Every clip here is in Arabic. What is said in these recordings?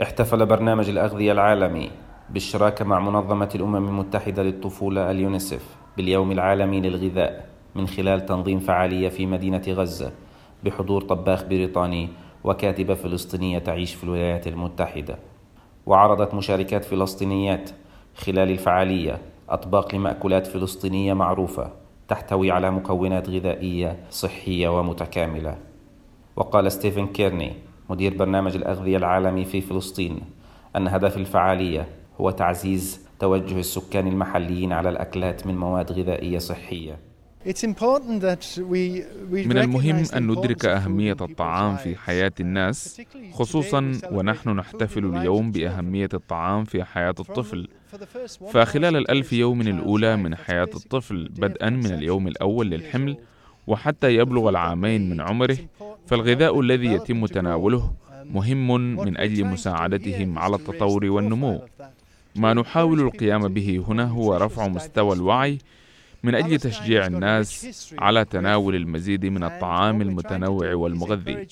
احتفل برنامج الأغذية العالمي بالشراكة مع منظمة الأمم المتحدة للطفولة اليونيسف باليوم العالمي للغذاء من خلال تنظيم فعالية في مدينة غزة بحضور طباخ بريطاني وكاتبة فلسطينية تعيش في الولايات المتحدة. وعرضت مشاركات فلسطينيات خلال الفعالية أطباق لمأكولات فلسطينية معروفة تحتوي على مكونات غذائية صحية ومتكاملة. وقال ستيفن كيرني مدير برنامج الأغذية العالمي في فلسطين أن هدف الفعالية هو تعزيز توجه السكان المحليين على الأكلات من مواد غذائية صحية. من المهم أن ندرك أهمية الطعام في حياة الناس خصوصا ونحن نحتفل اليوم بأهمية الطعام في حياة الطفل. فخلال الألف يوم الأولى من حياة الطفل بدءا من اليوم الأول للحمل وحتى يبلغ العامين من عمره فالغذاء الذي يتم تناوله مهم من أجل مساعدتهم على التطور والنمو. ما نحاول القيام به هنا هو رفع مستوى الوعي من أجل تشجيع الناس على تناول المزيد من الطعام المتنوع والمغذي.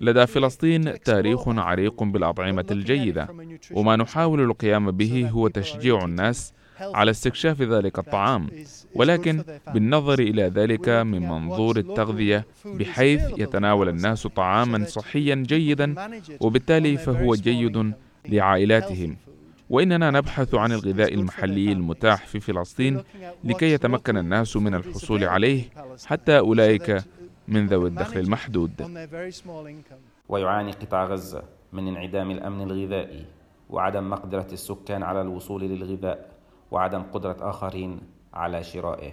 لدى فلسطين تاريخ عريق بالأطعمة الجيدة وما نحاول القيام به هو تشجيع الناس على استكشاف ذلك الطعام ولكن بالنظر إلى ذلك من منظور التغذية بحيث يتناول الناس طعاما صحيا جيدا وبالتالي فهو جيد لعائلاتهم. وإننا نبحث عن الغذاء المحلي المتاح في فلسطين لكي يتمكن الناس من الحصول عليه حتى أولئك من ذوي الدخل المحدود. ويعاني قطاع غزة من انعدام الأمن الغذائي وعدم مقدرة السكان على الوصول للغذاء. وعدم قدرة آخرين على شرائه.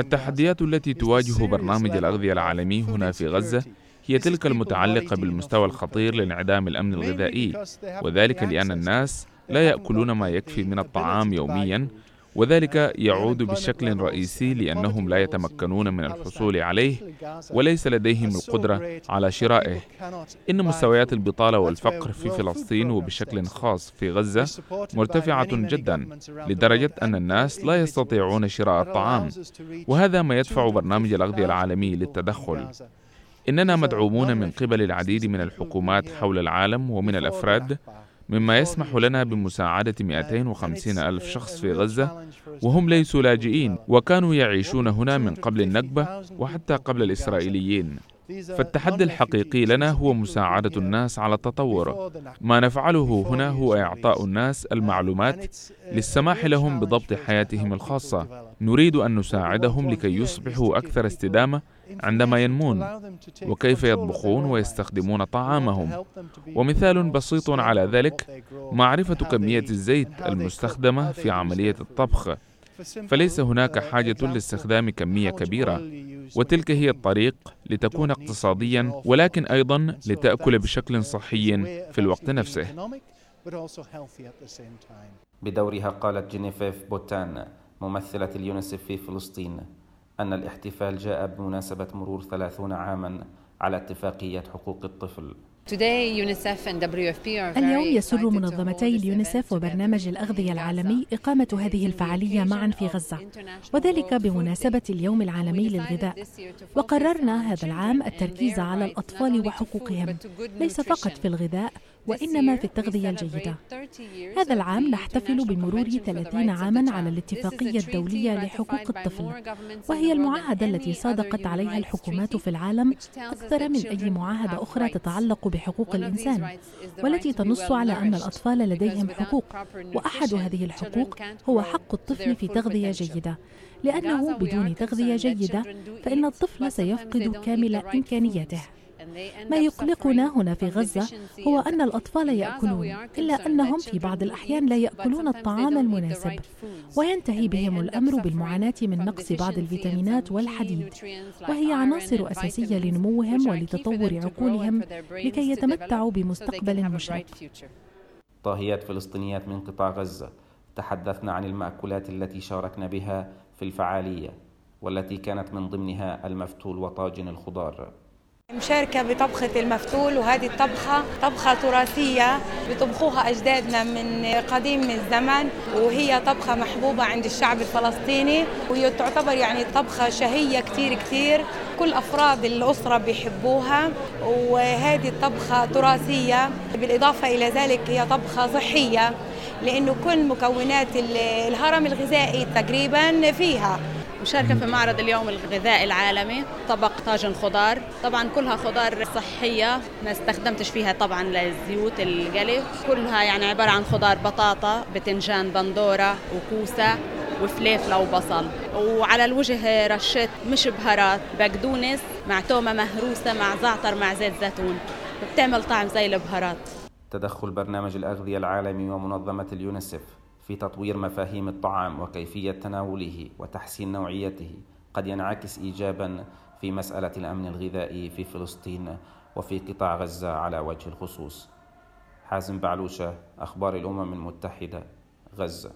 التحديات التي تواجه برنامج الأغذية العالمي هنا في غزة هي تلك المتعلقة بالمستوى الخطير لانعدام الأمن الغذائي. وذلك لأن الناس لا يأكلون ما يكفي من الطعام يوميا وذلك يعود بشكل رئيسي لأنهم لا يتمكنون من الحصول عليه وليس لديهم القدرة على شرائه. إن مستويات البطالة والفقر في فلسطين وبشكل خاص في غزة مرتفعة جدا لدرجة أن الناس لا يستطيعون شراء الطعام وهذا ما يدفع برنامج الأغذية العالمي للتدخل. إننا مدعومون من قبل العديد من الحكومات حول العالم ومن الأفراد مما يسمح لنا بمساعدة 250 ألف شخص في غزة وهم ليسوا لاجئين وكانوا يعيشون هنا من قبل النكبة وحتى قبل الإسرائيليين. فالتحدي الحقيقي لنا هو مساعدة الناس على التطور. ما نفعله هنا هو إعطاء الناس المعلومات للسماح لهم بضبط حياتهم الخاصة. نريد أن نساعدهم لكي يصبحوا أكثر استدامة عندما ينمون وكيف يطبخون ويستخدمون طعامهم. ومثال بسيط على ذلك معرفة كمية الزيت المستخدمة في عملية الطبخ. فليس هناك حاجة لاستخدام كمية كبيرة وتلك هي الطريق لتكون اقتصاديا ولكن أيضا لتأكل بشكل صحي في الوقت نفسه. بدورها قالت جينيفيف بوتان ممثلة اليونسف في فلسطين أن الاحتفال جاء بمناسبة مرور ثلاثون عاما على اتفاقية حقوق الطفل. اليوم يسر منظمتي اليونيسف وبرنامج الأغذية العالمي إقامة هذه الفعالية معا في غزة. وذلك بمناسبة اليوم العالمي للغذاء. وقررنا هذا العام التركيز على الأطفال وحقوقهم ليس فقط في الغذاء. وإنما في التغذية الجيدة. هذا العام نحتفل بمرور 30 عاما على الاتفاقية الدولية لحقوق الطفل. وهي المعاهدة التي صادقت عليها الحكومات في العالم أكثر من أي معاهدة أخرى تتعلق بحقوق الإنسان والتي تنص على أن الأطفال لديهم حقوق وأحد هذه الحقوق هو حق الطفل في تغذية جيدة. لأنه بدون تغذية جيدة فإن الطفل سيفقد كامل إمكانياته. ما يقلقنا هنا في غزة هو أن الأطفال يأكلون إلا أنهم في بعض الأحيان لا يأكلون الطعام المناسب. وينتهي بهم الأمر بالمعاناة من نقص بعض الفيتامينات والحديد. وهي عناصر أساسية لنموهم ولتطور عقولهم لكي يتمتعوا بمستقبل مشرق. طاهيات فلسطينيات من قطاع غزة. تحدثنا عن المأكولات التي شاركنا بها في الفعالية والتي كانت من ضمنها المفتول وطاجن الخضار. مشاركة بطبخة المفتول وهذه الطبخة طبخة تراثية بيطبخوها أجدادنا من قديم الزمن وهي طبخة محبوبة عند الشعب الفلسطيني وهي تعتبر يعني طبخة شهية كتير كتير. كل أفراد الأسرة بيحبوها وهذه الطبخة تراثية. بالإضافة إلى ذلك هي طبخة صحية لأنه كل مكونات الهرم الغذائي تقريبا فيها. مشاركة في معرض اليوم الغذائي العالمي طبق طاجن خضار. طبعا كلها خضار صحية ما استخدمتش فيها طبعا للزيوت القلي كلها يعني عبارة عن خضار بطاطا بتنجان بندورة وكوسة وفليفلة وبصل. وعلى الوجه رشيت مش بهارات بقدونس مع تومة مهروسة مع زعتر مع زيت زيتون. بتعمل طعم زي البهارات. تدخل برنامج الأغذية العالمي ومنظمة اليونسف في تطوير مفاهيم الطعام وكيفية تناوله وتحسين نوعيته. قد ينعكس إيجابا في مسألة الأمن الغذائي في فلسطين وفي قطاع غزة على وجه الخصوص. حازم بعلوشة أخبار الأمم المتحدة غزة.